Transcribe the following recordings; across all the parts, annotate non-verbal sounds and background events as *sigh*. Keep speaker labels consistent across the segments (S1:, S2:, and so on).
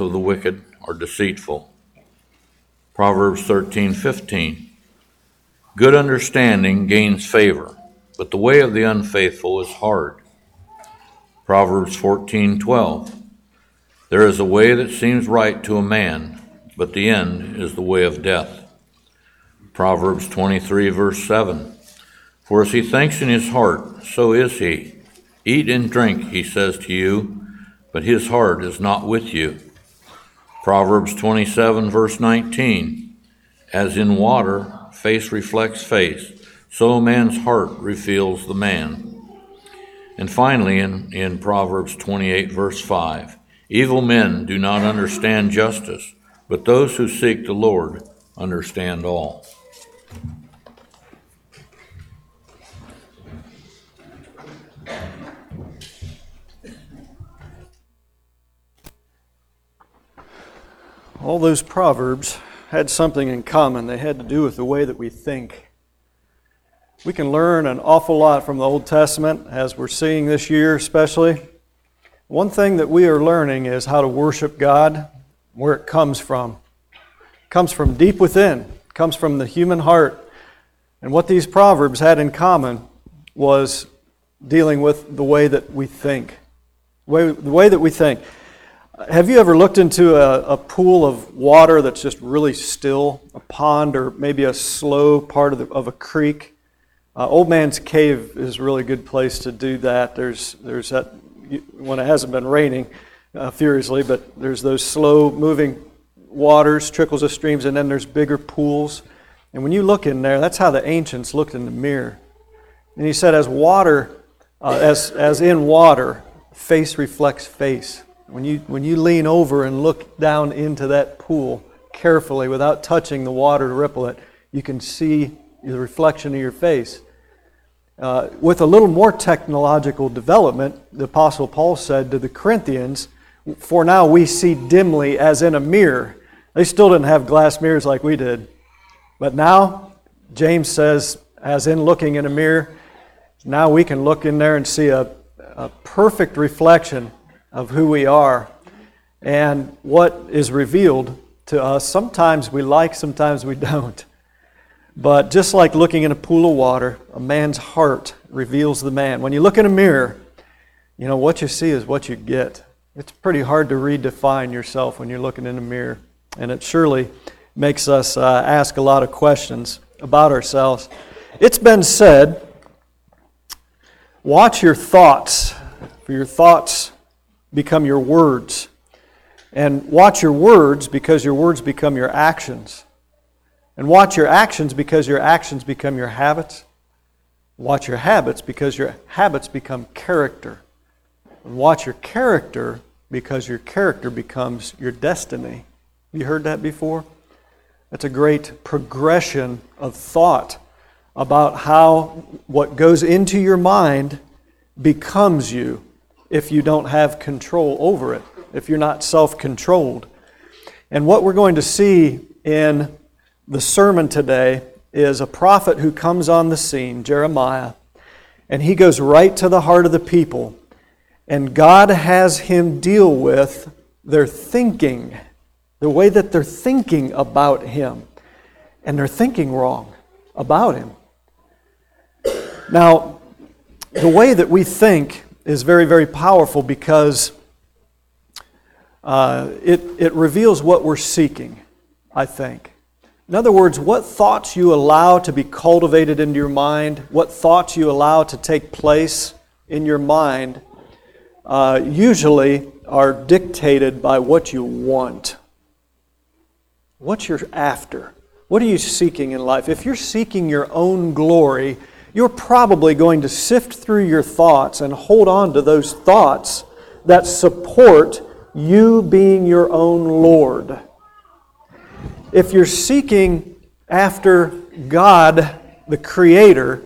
S1: of the wicked are deceitful. Proverbs 13:15 Good understanding gains favor, but the way of the unfaithful is hard. Proverbs 14:12 There is a way that seems right to a man, but the end is the way of death. Proverbs 23 verse 7 For as he thinks in his heart, so is he. Eat and drink, he says to you, but his heart is not with you. Proverbs 27, verse 19 As in water, face reflects face, so man's heart reveals the man. And finally, in, in Proverbs 28, verse 5 Evil men do not understand justice, but those who seek the Lord understand all.
S2: All those proverbs had something in common. They had to do with the way that we think. We can learn an awful lot from the Old Testament, as we're seeing this year especially. One thing that we are learning is how to worship God, where it comes from. It comes from deep within, it comes from the human heart. And what these proverbs had in common was dealing with the way that we think. The way, the way that we think. Have you ever looked into a, a, pool of water that's just really still, a pond or maybe a slow part of, the, of a creek? Uh, Old Man's Cave is a really good place to do that. There's, there's that, when it hasn't been raining uh, furiously, but there's those slow moving waters, trickles of streams, and then there's bigger pools. And when you look in there, that's how the ancients looked in the mirror. And he said, as water, uh, as, as in water, face reflects face. When you, when you lean over and look down into that pool carefully without touching the water to ripple it, you can see the reflection of your face. Uh, with a little more technological development, the Apostle Paul said to the Corinthians, For now we see dimly as in a mirror. They still didn't have glass mirrors like we did. But now, James says, as in looking in a mirror, now we can look in there and see a, a perfect reflection of who we are and what is revealed to us. Sometimes we like, sometimes we *laughs* don't. But just like looking in a pool of water, a man's heart reveals the man. When you look in a mirror, you know, what you see is what you get. It's pretty hard to redefine yourself when you're looking in a mirror. And it surely makes us uh, ask a lot of questions about ourselves. It's been said watch your thoughts, for your thoughts become your words. And watch your words because your words become your actions. And watch your actions because your actions become your habits. Watch your habits because your habits become character. And watch your character because your character becomes your destiny. You heard that before? That's a great progression of thought about how what goes into your mind becomes you if you don't have control over it, if you're not self controlled. And what we're going to see in the sermon today is a prophet who comes on the scene, Jeremiah, and he goes right to the heart of the people. And God has him deal with their thinking, the way that they're thinking about him. And they're thinking wrong about him. Now, the way that we think is very, very powerful because uh, it, it reveals what we're seeking, I think. In other words, what thoughts you allow to be cultivated into your mind, what thoughts you allow to take place in your mind, uh, usually are dictated by what you want. What you're after. What are you seeking in life? If you're seeking your own glory, you're probably going to sift through your thoughts and hold on to those thoughts that support you being your own Lord. If you're seeking after God, the Creator,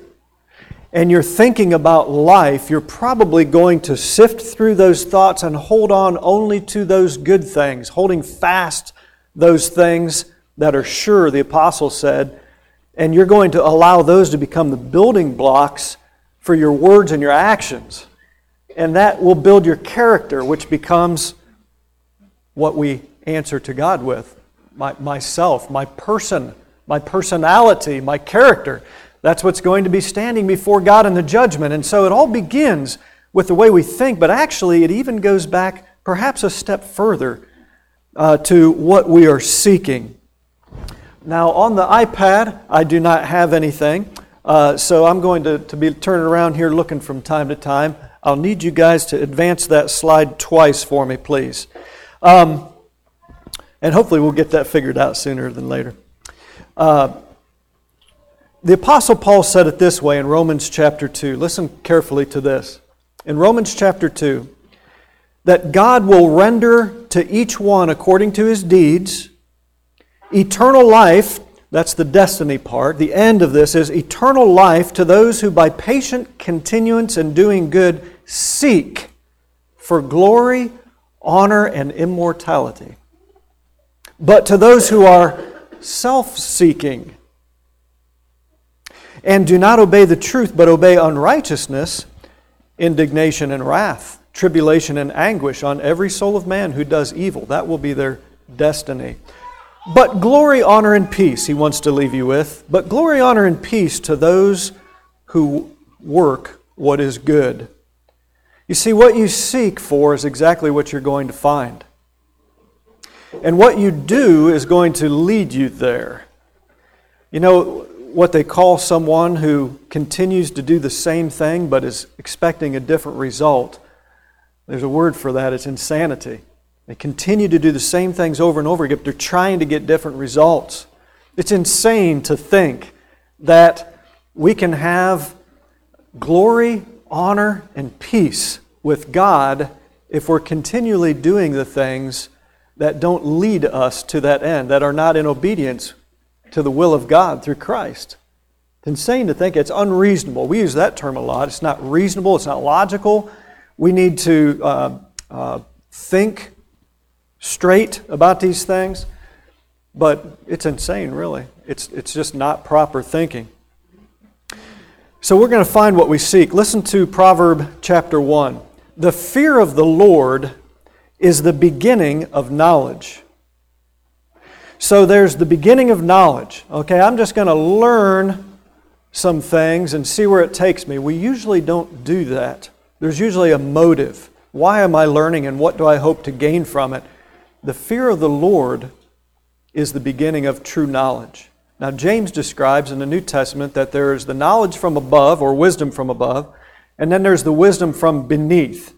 S2: and you're thinking about life, you're probably going to sift through those thoughts and hold on only to those good things, holding fast those things that are sure, the apostle said, and you're going to allow those to become the building blocks for your words and your actions. And that will build your character, which becomes what we answer to God with my, myself, my person, my personality, my character. That's what's going to be standing before God in the judgment. And so it all begins with the way we think, but actually it even goes back perhaps a step further uh, to what we are seeking. Now, on the iPad, I do not have anything, uh, so I'm going to, to be turning around here looking from time to time. I'll need you guys to advance that slide twice for me, please. Um, and hopefully we'll get that figured out sooner than later. Uh, the Apostle Paul said it this way in Romans chapter 2. Listen carefully to this. In Romans chapter 2, that God will render to each one according to his deeds eternal life. That's the destiny part. The end of this is eternal life to those who, by patient continuance in doing good, seek for glory, honor, and immortality. But to those who are self seeking and do not obey the truth but obey unrighteousness, indignation and wrath, tribulation and anguish on every soul of man who does evil. That will be their destiny. But glory, honor, and peace, he wants to leave you with. But glory, honor, and peace to those who work what is good. You see, what you seek for is exactly what you're going to find. And what you do is going to lead you there. You know, what they call someone who continues to do the same thing but is expecting a different result, there's a word for that it's insanity. They continue to do the same things over and over again, they're trying to get different results. It's insane to think that we can have glory, honor, and peace with God if we're continually doing the things that don't lead us to that end, that are not in obedience to the will of God through Christ. It's insane to think it's unreasonable. We use that term a lot. It's not reasonable, it's not logical. We need to uh, uh, think straight about these things, but it's insane, really. It's, it's just not proper thinking. So we're going to find what we seek. Listen to Proverb chapter 1. The fear of the Lord is the beginning of knowledge. So there's the beginning of knowledge. Okay, I'm just going to learn some things and see where it takes me. We usually don't do that. There's usually a motive. Why am I learning and what do I hope to gain from it? The fear of the Lord is the beginning of true knowledge. Now, James describes in the New Testament that there is the knowledge from above or wisdom from above, and then there's the wisdom from beneath.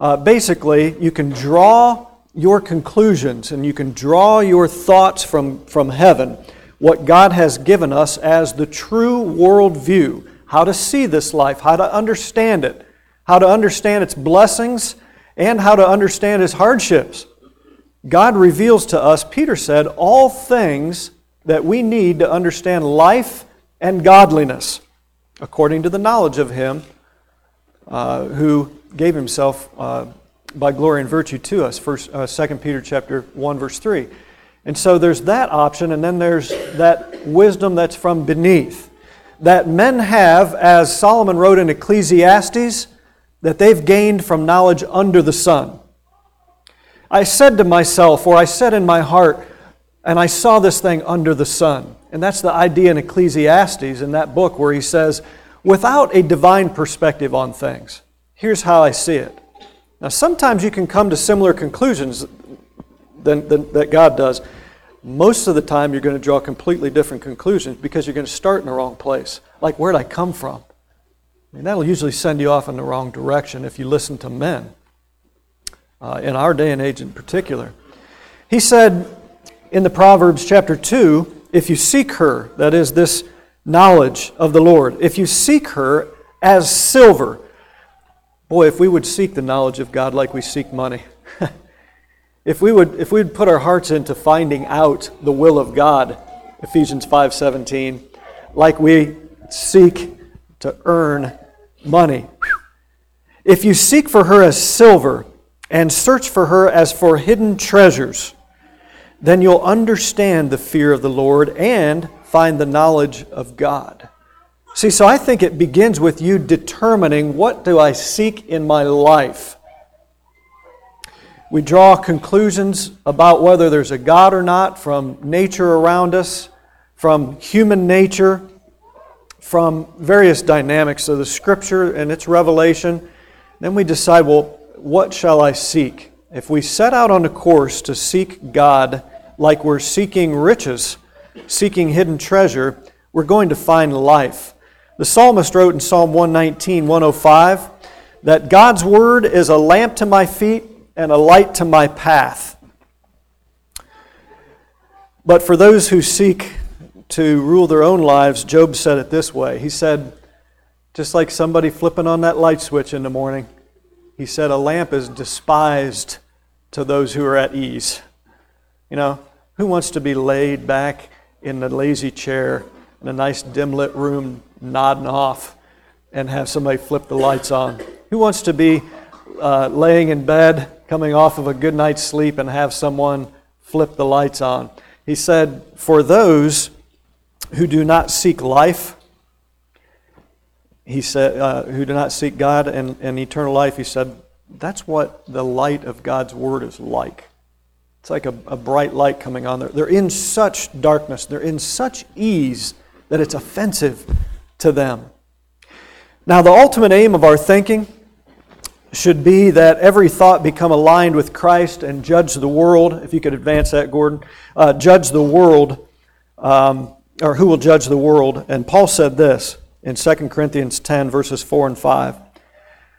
S2: Uh, basically, you can draw your conclusions and you can draw your thoughts from, from heaven, what God has given us as the true worldview, how to see this life, how to understand it, how to understand its blessings, and how to understand its hardships. God reveals to us, Peter said, all things that we need to understand life and godliness, according to the knowledge of Him uh, who gave himself uh, by glory and virtue to us. First, uh, 2 Peter chapter 1, verse 3. And so there's that option, and then there's that wisdom that's from beneath. That men have, as Solomon wrote in Ecclesiastes, that they've gained from knowledge under the sun. I said to myself, or I said in my heart, and I saw this thing under the sun. And that's the idea in Ecclesiastes in that book where he says, without a divine perspective on things. Here's how I see it. Now, sometimes you can come to similar conclusions than, than, that God does. Most of the time, you're going to draw completely different conclusions because you're going to start in the wrong place. Like, where'd I come from? I mean, that'll usually send you off in the wrong direction if you listen to men, uh, in our day and age in particular. He said in the Proverbs chapter 2 if you seek her, that is, this knowledge of the Lord. If you seek her as silver, boy, if we would seek the knowledge of God like we seek money, *laughs* if we would if we would put our hearts into finding out the will of God, Ephesians 5:17, like we seek to earn money. If you seek for her as silver and search for her as for hidden treasures, then you'll understand the fear of the Lord and find the knowledge of God. See, so I think it begins with you determining what do I seek in my life. We draw conclusions about whether there's a God or not from nature around us, from human nature, from various dynamics of the Scripture and its revelation. Then we decide, well, what shall I seek? If we set out on a course to seek God like we're seeking riches, seeking hidden treasure, we're going to find life. The psalmist wrote in Psalm 119, 105, that God's word is a lamp to my feet and a light to my path. But for those who seek to rule their own lives, Job said it this way. He said, just like somebody flipping on that light switch in the morning, he said, a lamp is despised to those who are at ease. You know, who wants to be laid back in the lazy chair in a nice dim lit room, nodding off, and have somebody flip the lights on? Who wants to be uh, laying in bed, coming off of a good night's sleep, and have someone flip the lights on? He said, For those who do not seek life, he said, uh, who do not seek God and, and eternal life, he said, that's what the light of God's word is like. It's like a, a bright light coming on there. They're in such darkness, they're in such ease that it's offensive to them. Now, the ultimate aim of our thinking should be that every thought become aligned with Christ and judge the world. If you could advance that, Gordon. Uh, judge the world, um, or who will judge the world. And Paul said this in 2 Corinthians 10, verses 4 and 5.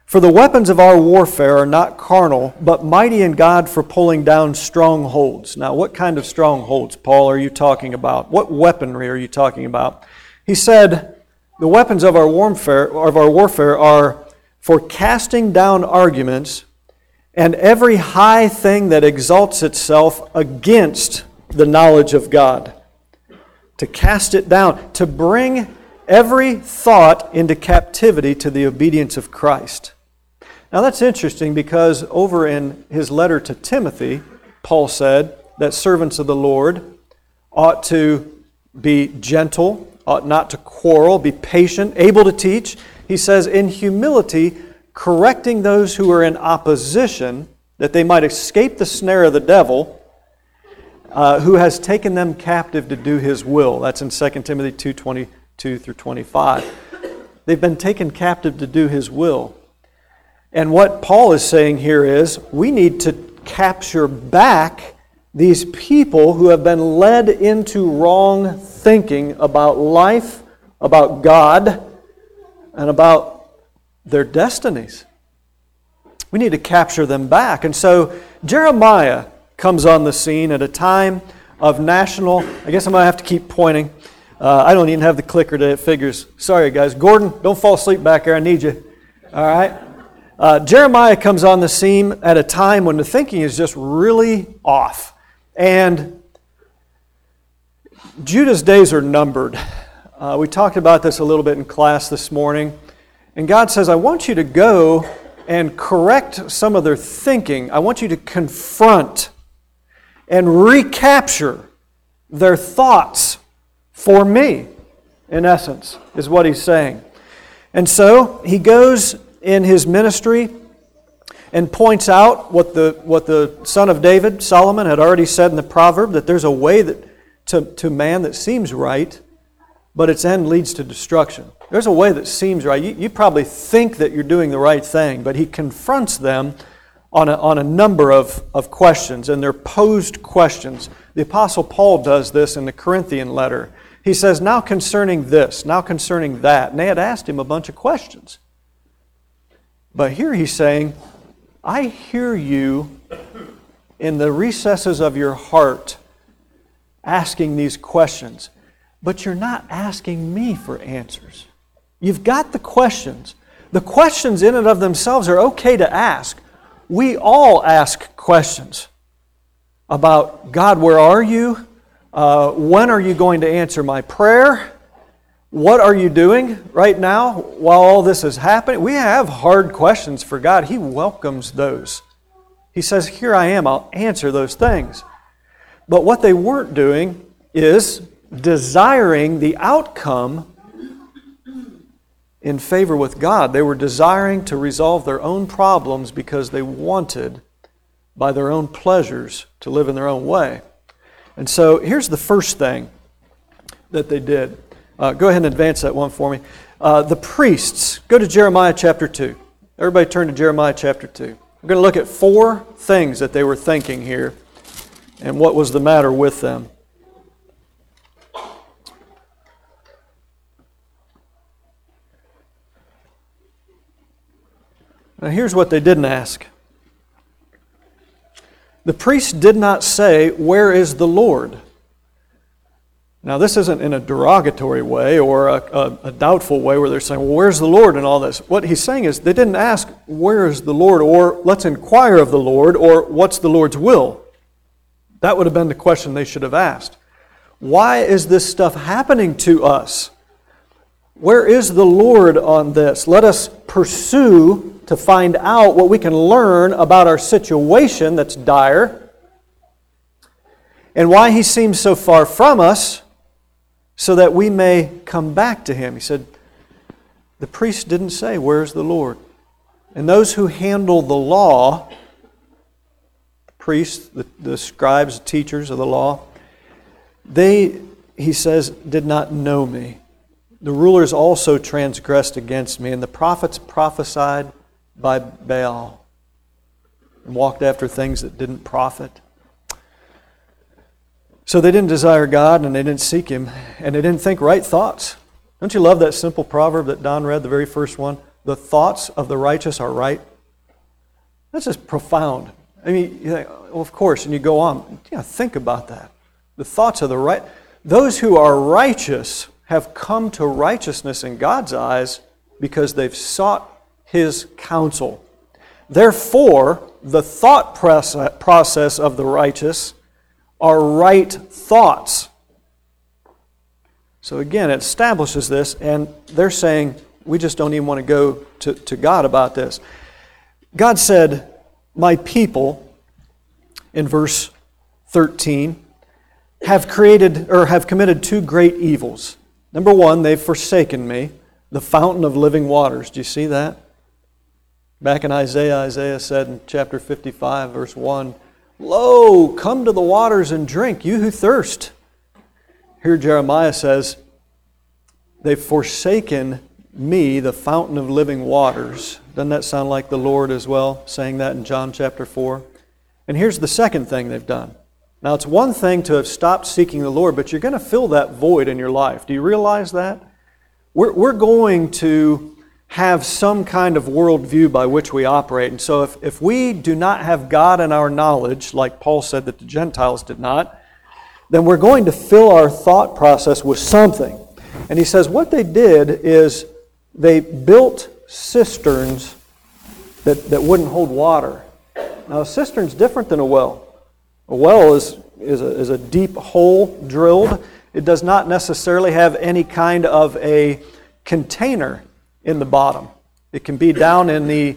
S2: For the weapons of our warfare are not carnal, but mighty in God for pulling down strongholds. Now, what kind of strongholds, Paul, are you talking about? What weaponry are you talking about? He said, The weapons of our warfare, of our warfare are for casting down arguments and every high thing that exalts itself against the knowledge of God. To cast it down, to bring every thought into captivity to the obedience of Christ. Now that's interesting because over in his letter to Timothy, Paul said that servants of the Lord ought to be gentle, ought not to quarrel, be patient, able to teach. He says, in humility, correcting those who are in opposition, that they might escape the snare of the devil, uh, who has taken them captive to do his will. That's in 2 Timothy 2 through 25. They've been taken captive to do his will. And what Paul is saying here is we need to capture back these people who have been led into wrong thinking about life, about God, and about their destinies. We need to capture them back. And so Jeremiah comes on the scene at a time of national, I guess I'm going to have to keep pointing. Uh, I don't even have the clicker to figures. Sorry, guys. Gordon, don't fall asleep back there. I need you. All right? Uh, Jeremiah comes on the scene at a time when the thinking is just really off. And Judah's days are numbered. Uh, we talked about this a little bit in class this morning. And God says, I want you to go and correct some of their thinking. I want you to confront and recapture their thoughts for me, in essence, is what he's saying. And so he goes in his ministry and points out what the, what the son of David, Solomon, had already said in the proverb that there's a way that, to, to man that seems right, but its end leads to destruction. There's a way that seems right. You, you probably think that you're doing the right thing, but he confronts them on a, on a number of, of questions, and they're posed questions. The Apostle Paul does this in the Corinthian letter. He says, Now concerning this, now concerning that. And they had asked him a bunch of questions. But here he's saying, I hear you in the recesses of your heart asking these questions, but you're not asking me for answers. You've got the questions. The questions in and of themselves are okay to ask. We all ask questions about God, where are you? Uh, when are you going to answer my prayer? What are you doing right now while all this is happening? We have hard questions for God. He welcomes those. He says, Here I am, I'll answer those things. But what they weren't doing is desiring the outcome in favor with God. They were desiring to resolve their own problems because they wanted by their own pleasures to live in their own way. And so here's the first thing that they did. Uh, go ahead and advance that one for me. Uh, the priests, go to Jeremiah chapter 2. Everybody turn to Jeremiah chapter 2. We're going to look at four things that they were thinking here and what was the matter with them. Now, here's what they didn't ask. The priest did not say, Where is the Lord? Now, this isn't in a derogatory way or a, a, a, doubtful way where they're saying, Well, where's the Lord and all this? What he's saying is they didn't ask, Where is the Lord? or Let's inquire of the Lord, or What's the Lord's will? That would have been the question they should have asked. Why is this stuff happening to us? Where is the Lord on this? Let us pursue to find out what we can learn about our situation that's dire and why he seems so far from us so that we may come back to him. He said, The priest didn't say, Where's the Lord? And those who handle the law, priests, the, the scribes, teachers of the law, they, he says, did not know me. The rulers also transgressed against me, and the prophets prophesied by Baal and walked after things that didn't profit. So they didn't desire God and they didn't seek Him and they didn't think right thoughts. Don't you love that simple proverb that Don read, the very first one? The thoughts of the righteous are right. That's just profound. I mean, you think, well, of course, and you go on. Yeah, think about that. The thoughts of the right. Those who are righteous have come to righteousness in God's eyes because they've sought His counsel. Therefore, the thought process of the righteous are right thoughts. So again, it establishes this, and they're saying, we just don't even want to go to, to God about this. God said, My people, in verse 13, have created or have committed two great evils. Number one, they've forsaken me, the fountain of living waters. Do you see that? Back in Isaiah, Isaiah said in chapter 55, verse 1, Lo, come to the waters and drink, you who thirst. Here Jeremiah says, They've forsaken me, the fountain of living waters. Doesn't that sound like the Lord as well, saying that in John chapter 4? And here's the second thing they've done. Now, it's one thing to have stopped seeking the Lord, but you're going to fill that void in your life. Do you realize that? We're, we're going to have some kind of worldview by which we operate. And so, if, if we do not have God in our knowledge, like Paul said that the Gentiles did not, then we're going to fill our thought process with something. And he says what they did is they built cisterns that, that wouldn't hold water. Now, a cistern's different than a well. A well is, is, a, is a deep hole drilled. It does not necessarily have any kind of a container in the bottom. It can be down in the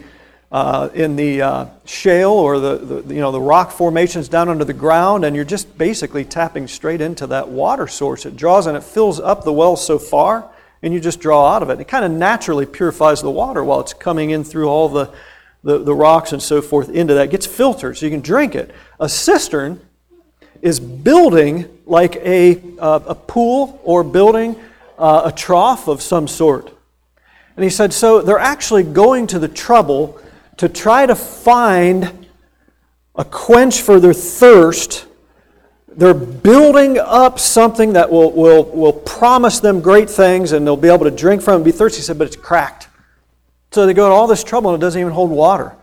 S2: uh, in the uh, shale or the, the, you know the rock formations down under the ground, and you're just basically tapping straight into that water source. It draws and it fills up the well so far, and you just draw out of it. It kind of naturally purifies the water while it's coming in through all the, the, the rocks and so forth into that. It gets filtered so you can drink it. A cistern is building like a, uh, a pool or building uh, a trough of some sort. And he said, so they're actually going to the trouble to try to find a quench for their thirst. They're building up something that will, will, will promise them great things and they'll be able to drink from it and be thirsty. He said, but it's cracked. So they go to all this trouble and it doesn't even hold water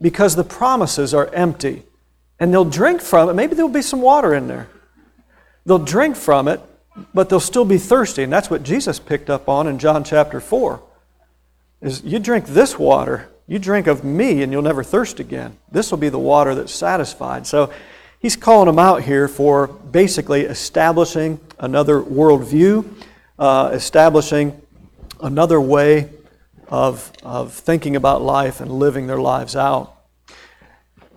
S2: because the promises are empty. And they'll drink from it. Maybe there'll be some water in there. They'll drink from it, but they'll still be thirsty. And that's what Jesus picked up on in John chapter 4 is you drink this water, you drink of me, and you'll never thirst again. This will be the water that's satisfied. So he's calling them out here for basically establishing another worldview, uh, establishing another way of, of thinking about life and living their lives out.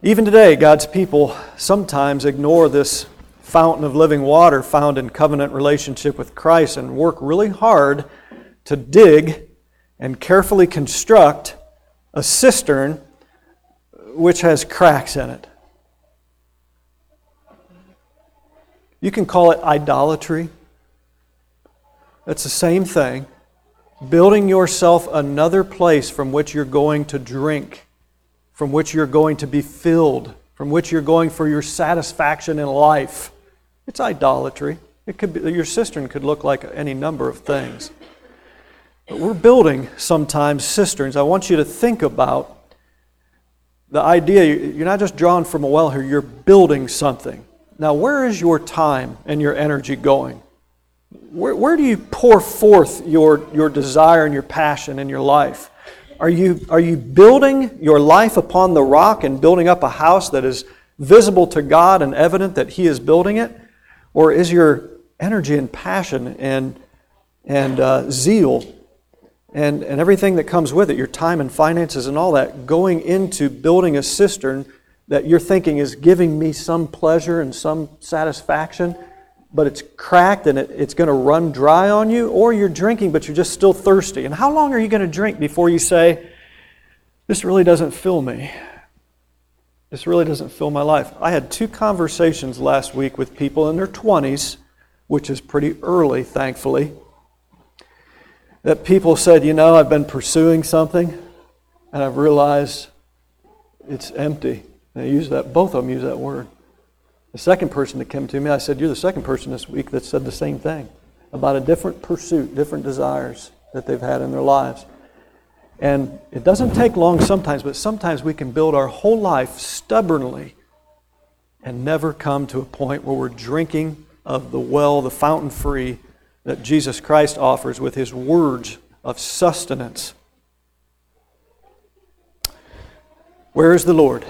S2: Even today, God's people sometimes ignore this fountain of living water found in covenant relationship with Christ and work really hard to dig and carefully construct a cistern which has cracks in it. You can call it idolatry. That's the same thing. Building yourself another place from which you're going to drink, from which you're going to be filled, from which you're going for your satisfaction in life. It's idolatry. It could be, your cistern could look like any number of things. But we're building sometimes cisterns. I want you to think about the idea you're not just drawing from a well here, you're building something. Now, where is your time and your energy going? Where, where do you pour forth your, your desire and your passion in your life? Are you, are you building your life upon the rock and building up a house that is visible to God and evident that He is building it? Or is your energy and passion and, and uh, zeal and, and everything that comes with it, your time and finances and all that, going into building a cistern that you're thinking is giving me some pleasure and some satisfaction, but it's cracked and it, it's going to run dry on you, or you're drinking but you're just still thirsty. And how long are you going to drink before you say, This really doesn't fill me? This really doesn't fill my life. I had two conversations last week with people in their 20s, which is pretty early, thankfully that people said, you know, I've been pursuing something and I've realized it's empty. And they use that, both of them use that word. The second person that came to me, I said, You're the second person this week that said the same thing about a different pursuit, different desires that they've had in their lives. And it doesn't take long sometimes, but sometimes we can build our whole life stubbornly and never come to a point where we're drinking of the well, the fountain free that Jesus Christ offers with his words of sustenance. Where is the Lord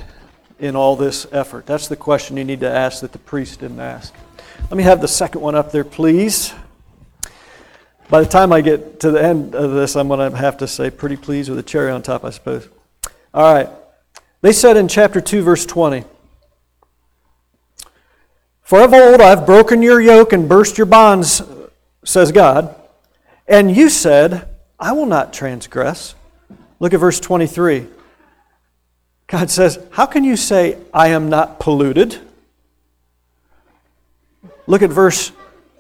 S2: in all this effort? That's the question you need to ask that the priest didn't ask. Let me have the second one up there, please. By the time I get to the end of this, I'm going to have to say pretty pleased with a cherry on top, I suppose. All right. They said in chapter 2, verse 20, For of old I've broken your yoke and burst your bonds says God. And you said, I will not transgress. Look at verse 23. God says, How can you say, I am not polluted? Look at verse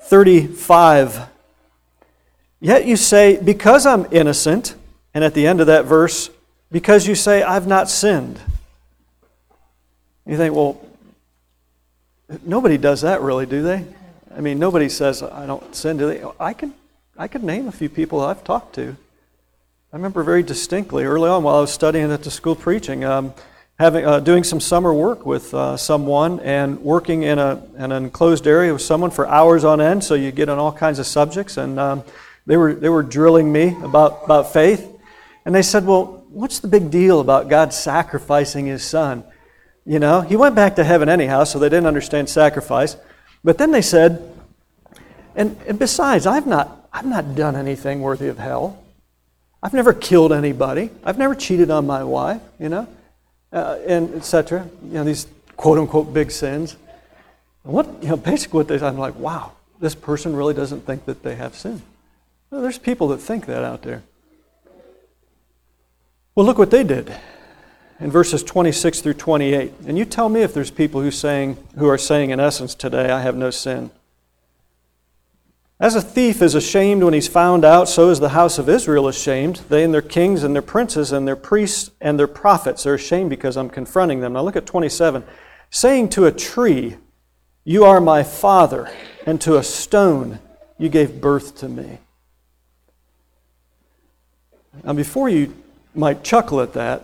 S2: 35. Yet you say, Because I'm innocent, and at the end of that verse, because you say, I've not sinned. You think, well, nobody does that really, do they? I mean, nobody says, I don't. Do they? I can, I could name a few people I've talked to. I remember very distinctly early on while I was studying at the school preaching, um, having, uh, doing some summer work with uh, someone and working in, a, an enclosed area with someone for hours on end, so you get on all kinds of subjects. And um, they, were, they were drilling me about, about faith. And they said, Well, what's the big deal about God sacrificing his son? You know, he went back to heaven anyhow, so they didn't understand sacrifice. But then they said, and, and besides, I've not, I've not done anything worthy of hell. I've never killed anybody. I've never cheated on my wife, you know, uh, and etc. You know, these quote unquote big sins. what, you know, basically what they I'm like, wow, this person really doesn't think that they have sin. Well, there's people that think that out there. Well, look what they did in verses 26 through 28. And you tell me if there's people who, saying, who are saying, in essence, today, I have no sin. As a thief is ashamed when he's found out, so is the house of Israel ashamed. They and their kings and their princes and their priests and their prophets are ashamed because I'm confronting them. Now look at 27. Saying to a tree, You are my father, and to a stone, You gave birth to me. Now, before you might chuckle at that,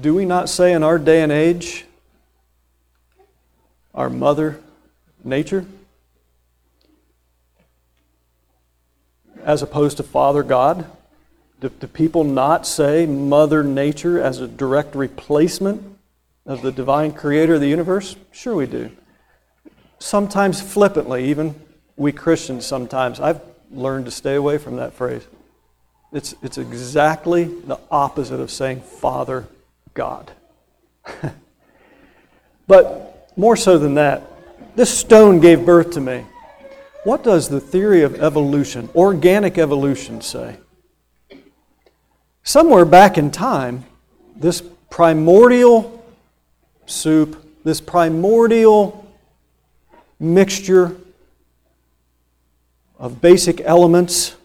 S2: do we not say in our day and age, our mother nature? As opposed to Father God? Do, do people not say Mother Nature as a direct replacement of the divine creator of the universe? Sure, we do. Sometimes flippantly, even we Christians sometimes. I've learned to stay away from that phrase. It's, it's exactly the opposite of saying Father God. *laughs* but more so than that, this stone gave birth to me. What does the theory of evolution, organic evolution, say? Somewhere back in time, this primordial soup, this primordial mixture of basic elements,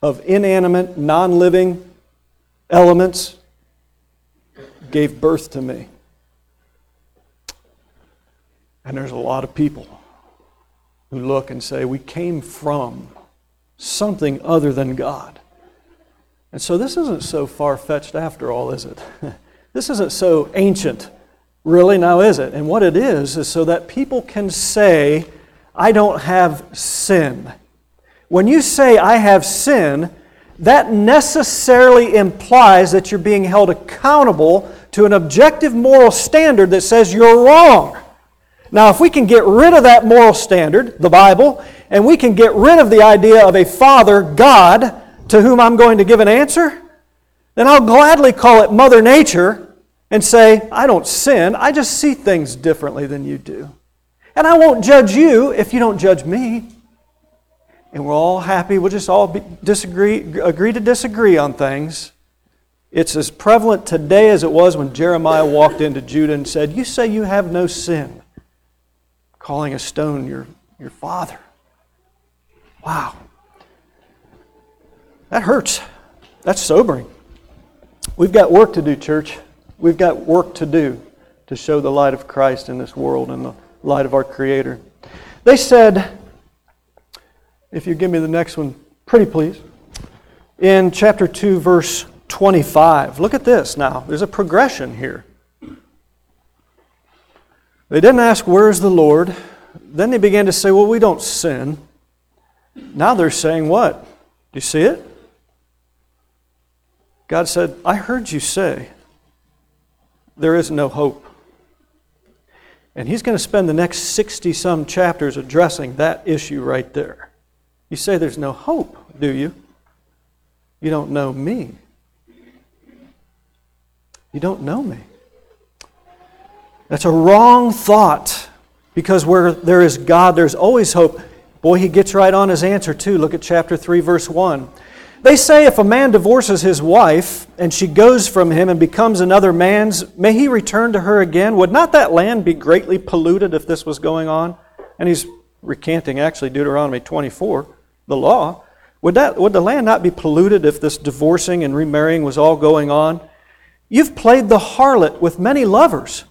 S2: of inanimate, non living elements, gave birth to me. And there's a lot of people who look and say, We came from something other than God. And so this isn't so far fetched after all, is it? *laughs* this isn't so ancient, really, now is it? And what it is, is so that people can say, I don't have sin. When you say, I have sin, that necessarily implies that you're being held accountable to an objective moral standard that says you're wrong. Now, if we can get rid of that moral standard, the Bible, and we can get rid of the idea of a Father, God, to whom I'm going to give an answer, then I'll gladly call it Mother Nature and say, I don't sin, I just see things differently than you do. And I won't judge you if you don't judge me. And we're all happy, we'll just all be, disagree, agree to disagree on things. It's as prevalent today as it was when Jeremiah walked into Judah and said, You say you have no sin, calling a stone your, your father. Wow. That hurts. That's sobering. We've got work to do, church. We've got work to do to show the light of Christ in this world and the light of our Creator. They said, if you give me the next one, pretty please, in chapter 2, verse 25. Look at this now. There's a progression here. They didn't ask, Where's the Lord? Then they began to say, Well, we don't sin. Now they're saying, What? Do you see it? God said, I heard you say there is no hope. And he's going to spend the next 60 some chapters addressing that issue right there. You say there's no hope, do you? You don't know me. You don't know me. That's a wrong thought because where there is God, there's always hope. Boy, he gets right on his answer too. Look at chapter 3, verse 1. They say if a man divorces his wife and she goes from him and becomes another man's, may he return to her again? Would not that land be greatly polluted if this was going on? And he's recanting actually Deuteronomy 24, the law. Would, that, would the land not be polluted if this divorcing and remarrying was all going on? You've played the harlot with many lovers.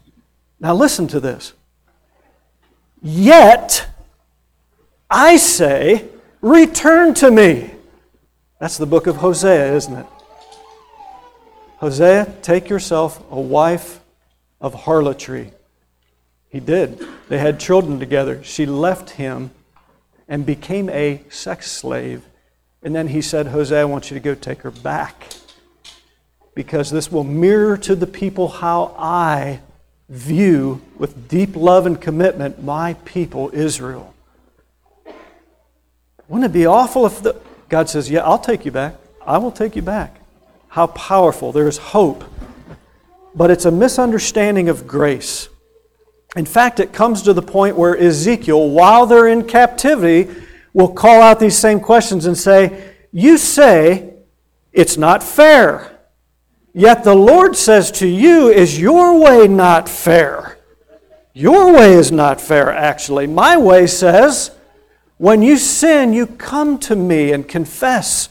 S2: Now listen to this. Yet, I say, return to me. That's the book of Hosea, isn't it? Hosea, take yourself a wife of harlotry. He did. They had children together. She left him and became a sex slave. And then he said, Hosea, I want you to go take her back because this will mirror to the people how I view with deep love and commitment my people, Israel. Wouldn't it be awful if the, God says, Yeah, I'll take you back. I will take you back. How powerful. There is hope. But it's a misunderstanding of grace. In fact, it comes to the point where Ezekiel, while they're in captivity, will call out these same questions and say, You say it's not fair. Yet the Lord says to you, Is your way not fair? Your way is not fair, actually. My way says, when you sin, you come to me and confess.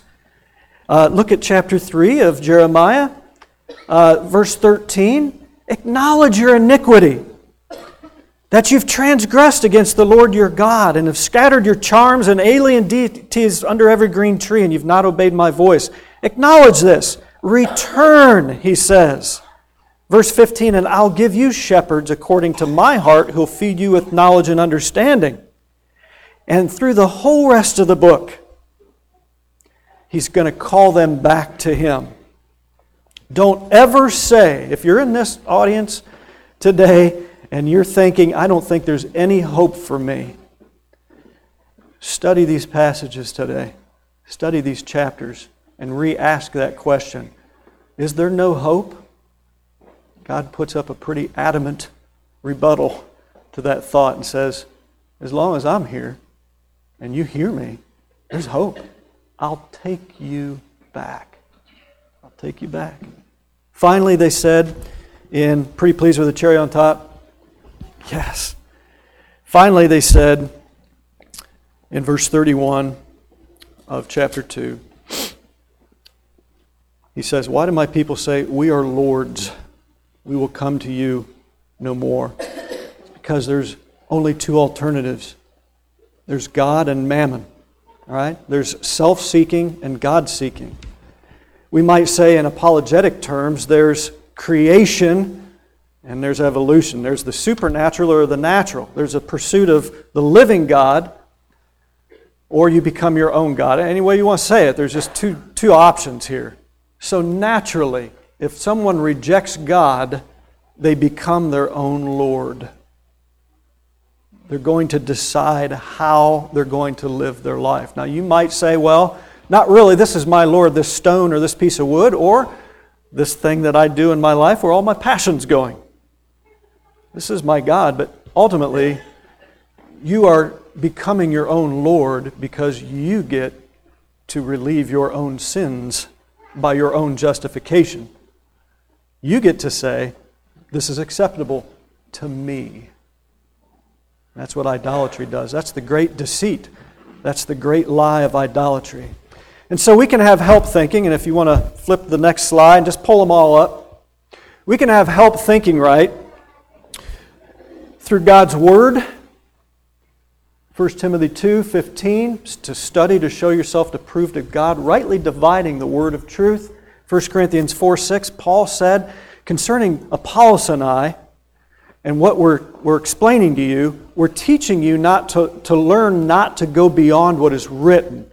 S2: Uh, look at chapter 3 of Jeremiah, uh, verse 13. Acknowledge your iniquity, that you've transgressed against the Lord your God, and have scattered your charms and alien deities under every green tree, and you've not obeyed my voice. Acknowledge this. Return, he says. Verse 15, and I'll give you shepherds according to my heart who'll feed you with knowledge and understanding. And through the whole rest of the book, he's going to call them back to him. Don't ever say, if you're in this audience today and you're thinking, I don't think there's any hope for me, study these passages today. Study these chapters and re ask that question Is there no hope? God puts up a pretty adamant rebuttal to that thought and says, As long as I'm here, and you hear me, there's hope. I'll take you back. I'll take you back. Finally, they said, in Pretty Pleased with a Cherry on Top, yes. Finally, they said in verse 31 of chapter 2, he says, Why do my people say, We are Lord's? We will come to you no more? It's because there's only two alternatives there's God and mammon. All right? There's self seeking and God seeking. We might say, in apologetic terms, there's creation and there's evolution. There's the supernatural or the natural. There's a pursuit of the living God, or you become your own God. Any way you want to say it, there's just two, two options here. So naturally, if someone rejects God, they become their own Lord. They're going to decide how they're going to live their life. Now, you might say, well, not really, this is my Lord, this stone or this piece of wood, or this thing that I do in my life where all my passion's going. This is my God, but ultimately, you are becoming your own Lord because you get to relieve your own sins by your own justification. You get to say, This is acceptable to me. That's what idolatry does. That's the great deceit. That's the great lie of idolatry. And so we can have help thinking, and if you want to flip the next slide, and just pull them all up. We can have help thinking right through God's Word 1 Timothy 2:15 to study to show yourself to prove to God, rightly dividing the word of truth. 1 Corinthians 4 6, Paul said concerning Apollos and I, and what we're, we're explaining to you, we're teaching you not to, to learn not to go beyond what is written.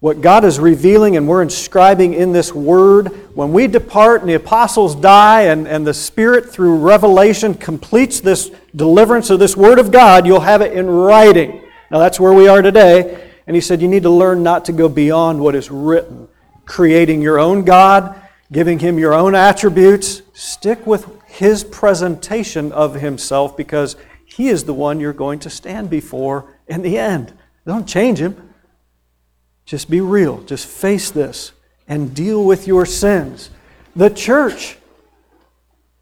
S2: What God is revealing and we're inscribing in this word, when we depart and the apostles die and, and the Spirit through revelation completes this deliverance of this word of God, you'll have it in writing. Now that's where we are today. And he said, You need to learn not to go beyond what is written, creating your own God, giving him your own attributes. Stick with his presentation of himself because he is the one you're going to stand before in the end. Don't change him. Just be real. Just face this and deal with your sins. The church.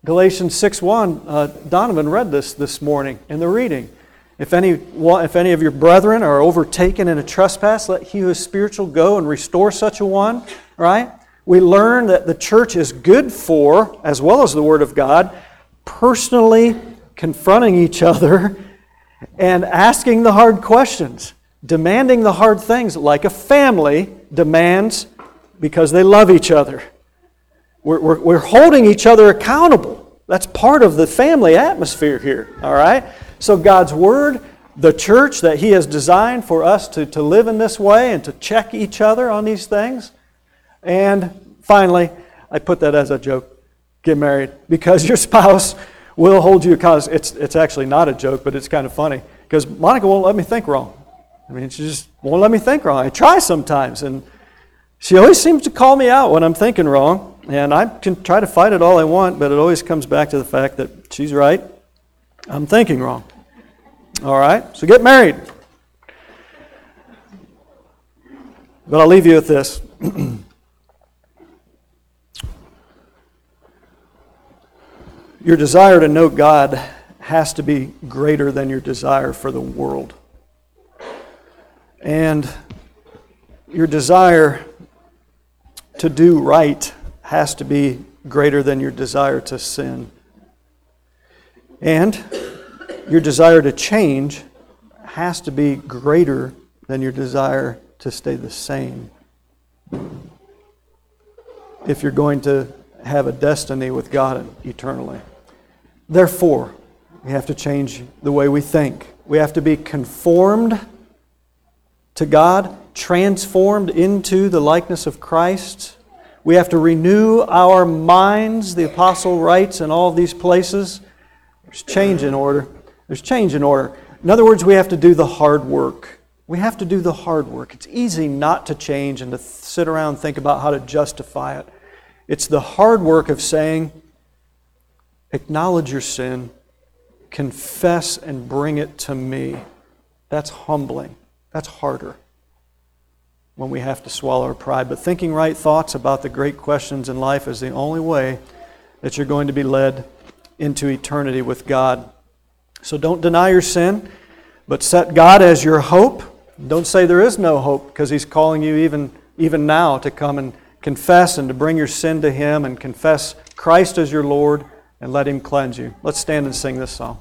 S2: Galatians 6 1, uh, Donovan read this this morning in the reading. If any, if any of your brethren are overtaken in a trespass, let he who is spiritual go and restore such a one. Right? We learn that the church is good for, as well as the Word of God, personally confronting each other and asking the hard questions, demanding the hard things like a family demands because they love each other. We're, we're, we're holding each other accountable. That's part of the family atmosphere here, all right? So, God's Word, the church that He has designed for us to, to live in this way and to check each other on these things. And finally, I put that as a joke get married because your *laughs* spouse will hold you accountable. It's, it's actually not a joke, but it's kind of funny because Monica won't let me think wrong. I mean, she just won't let me think wrong. I try sometimes, and she always seems to call me out when I'm thinking wrong. And I can try to fight it all I want, but it always comes back to the fact that she's right, I'm thinking wrong. All right? So get married. But I'll leave you with this. *clears throat* your desire to know God has to be greater than your desire for the world. And your desire to do right has to be greater than your desire to sin. And your desire to change has to be greater than your desire to stay the same. If you're going to have a destiny with God eternally. Therefore, we have to change the way we think. We have to be conformed to God, transformed into the likeness of Christ. We have to renew our minds, the apostle writes in all these places. There's change in order. There's change in order. In other words, we have to do the hard work. We have to do the hard work. It's easy not to change and to sit around and think about how to justify it. It's the hard work of saying, acknowledge your sin, confess, and bring it to me. That's humbling. That's harder when we have to swallow our pride. But thinking right thoughts about the great questions in life is the only way that you're going to be led into eternity with God. So don't deny your sin. But set God as your hope. Don't say there is no hope because He's calling you even, even now to come and confess and to bring your sin to Him and confess Christ as your Lord and let Him cleanse you. Let's stand and sing this song.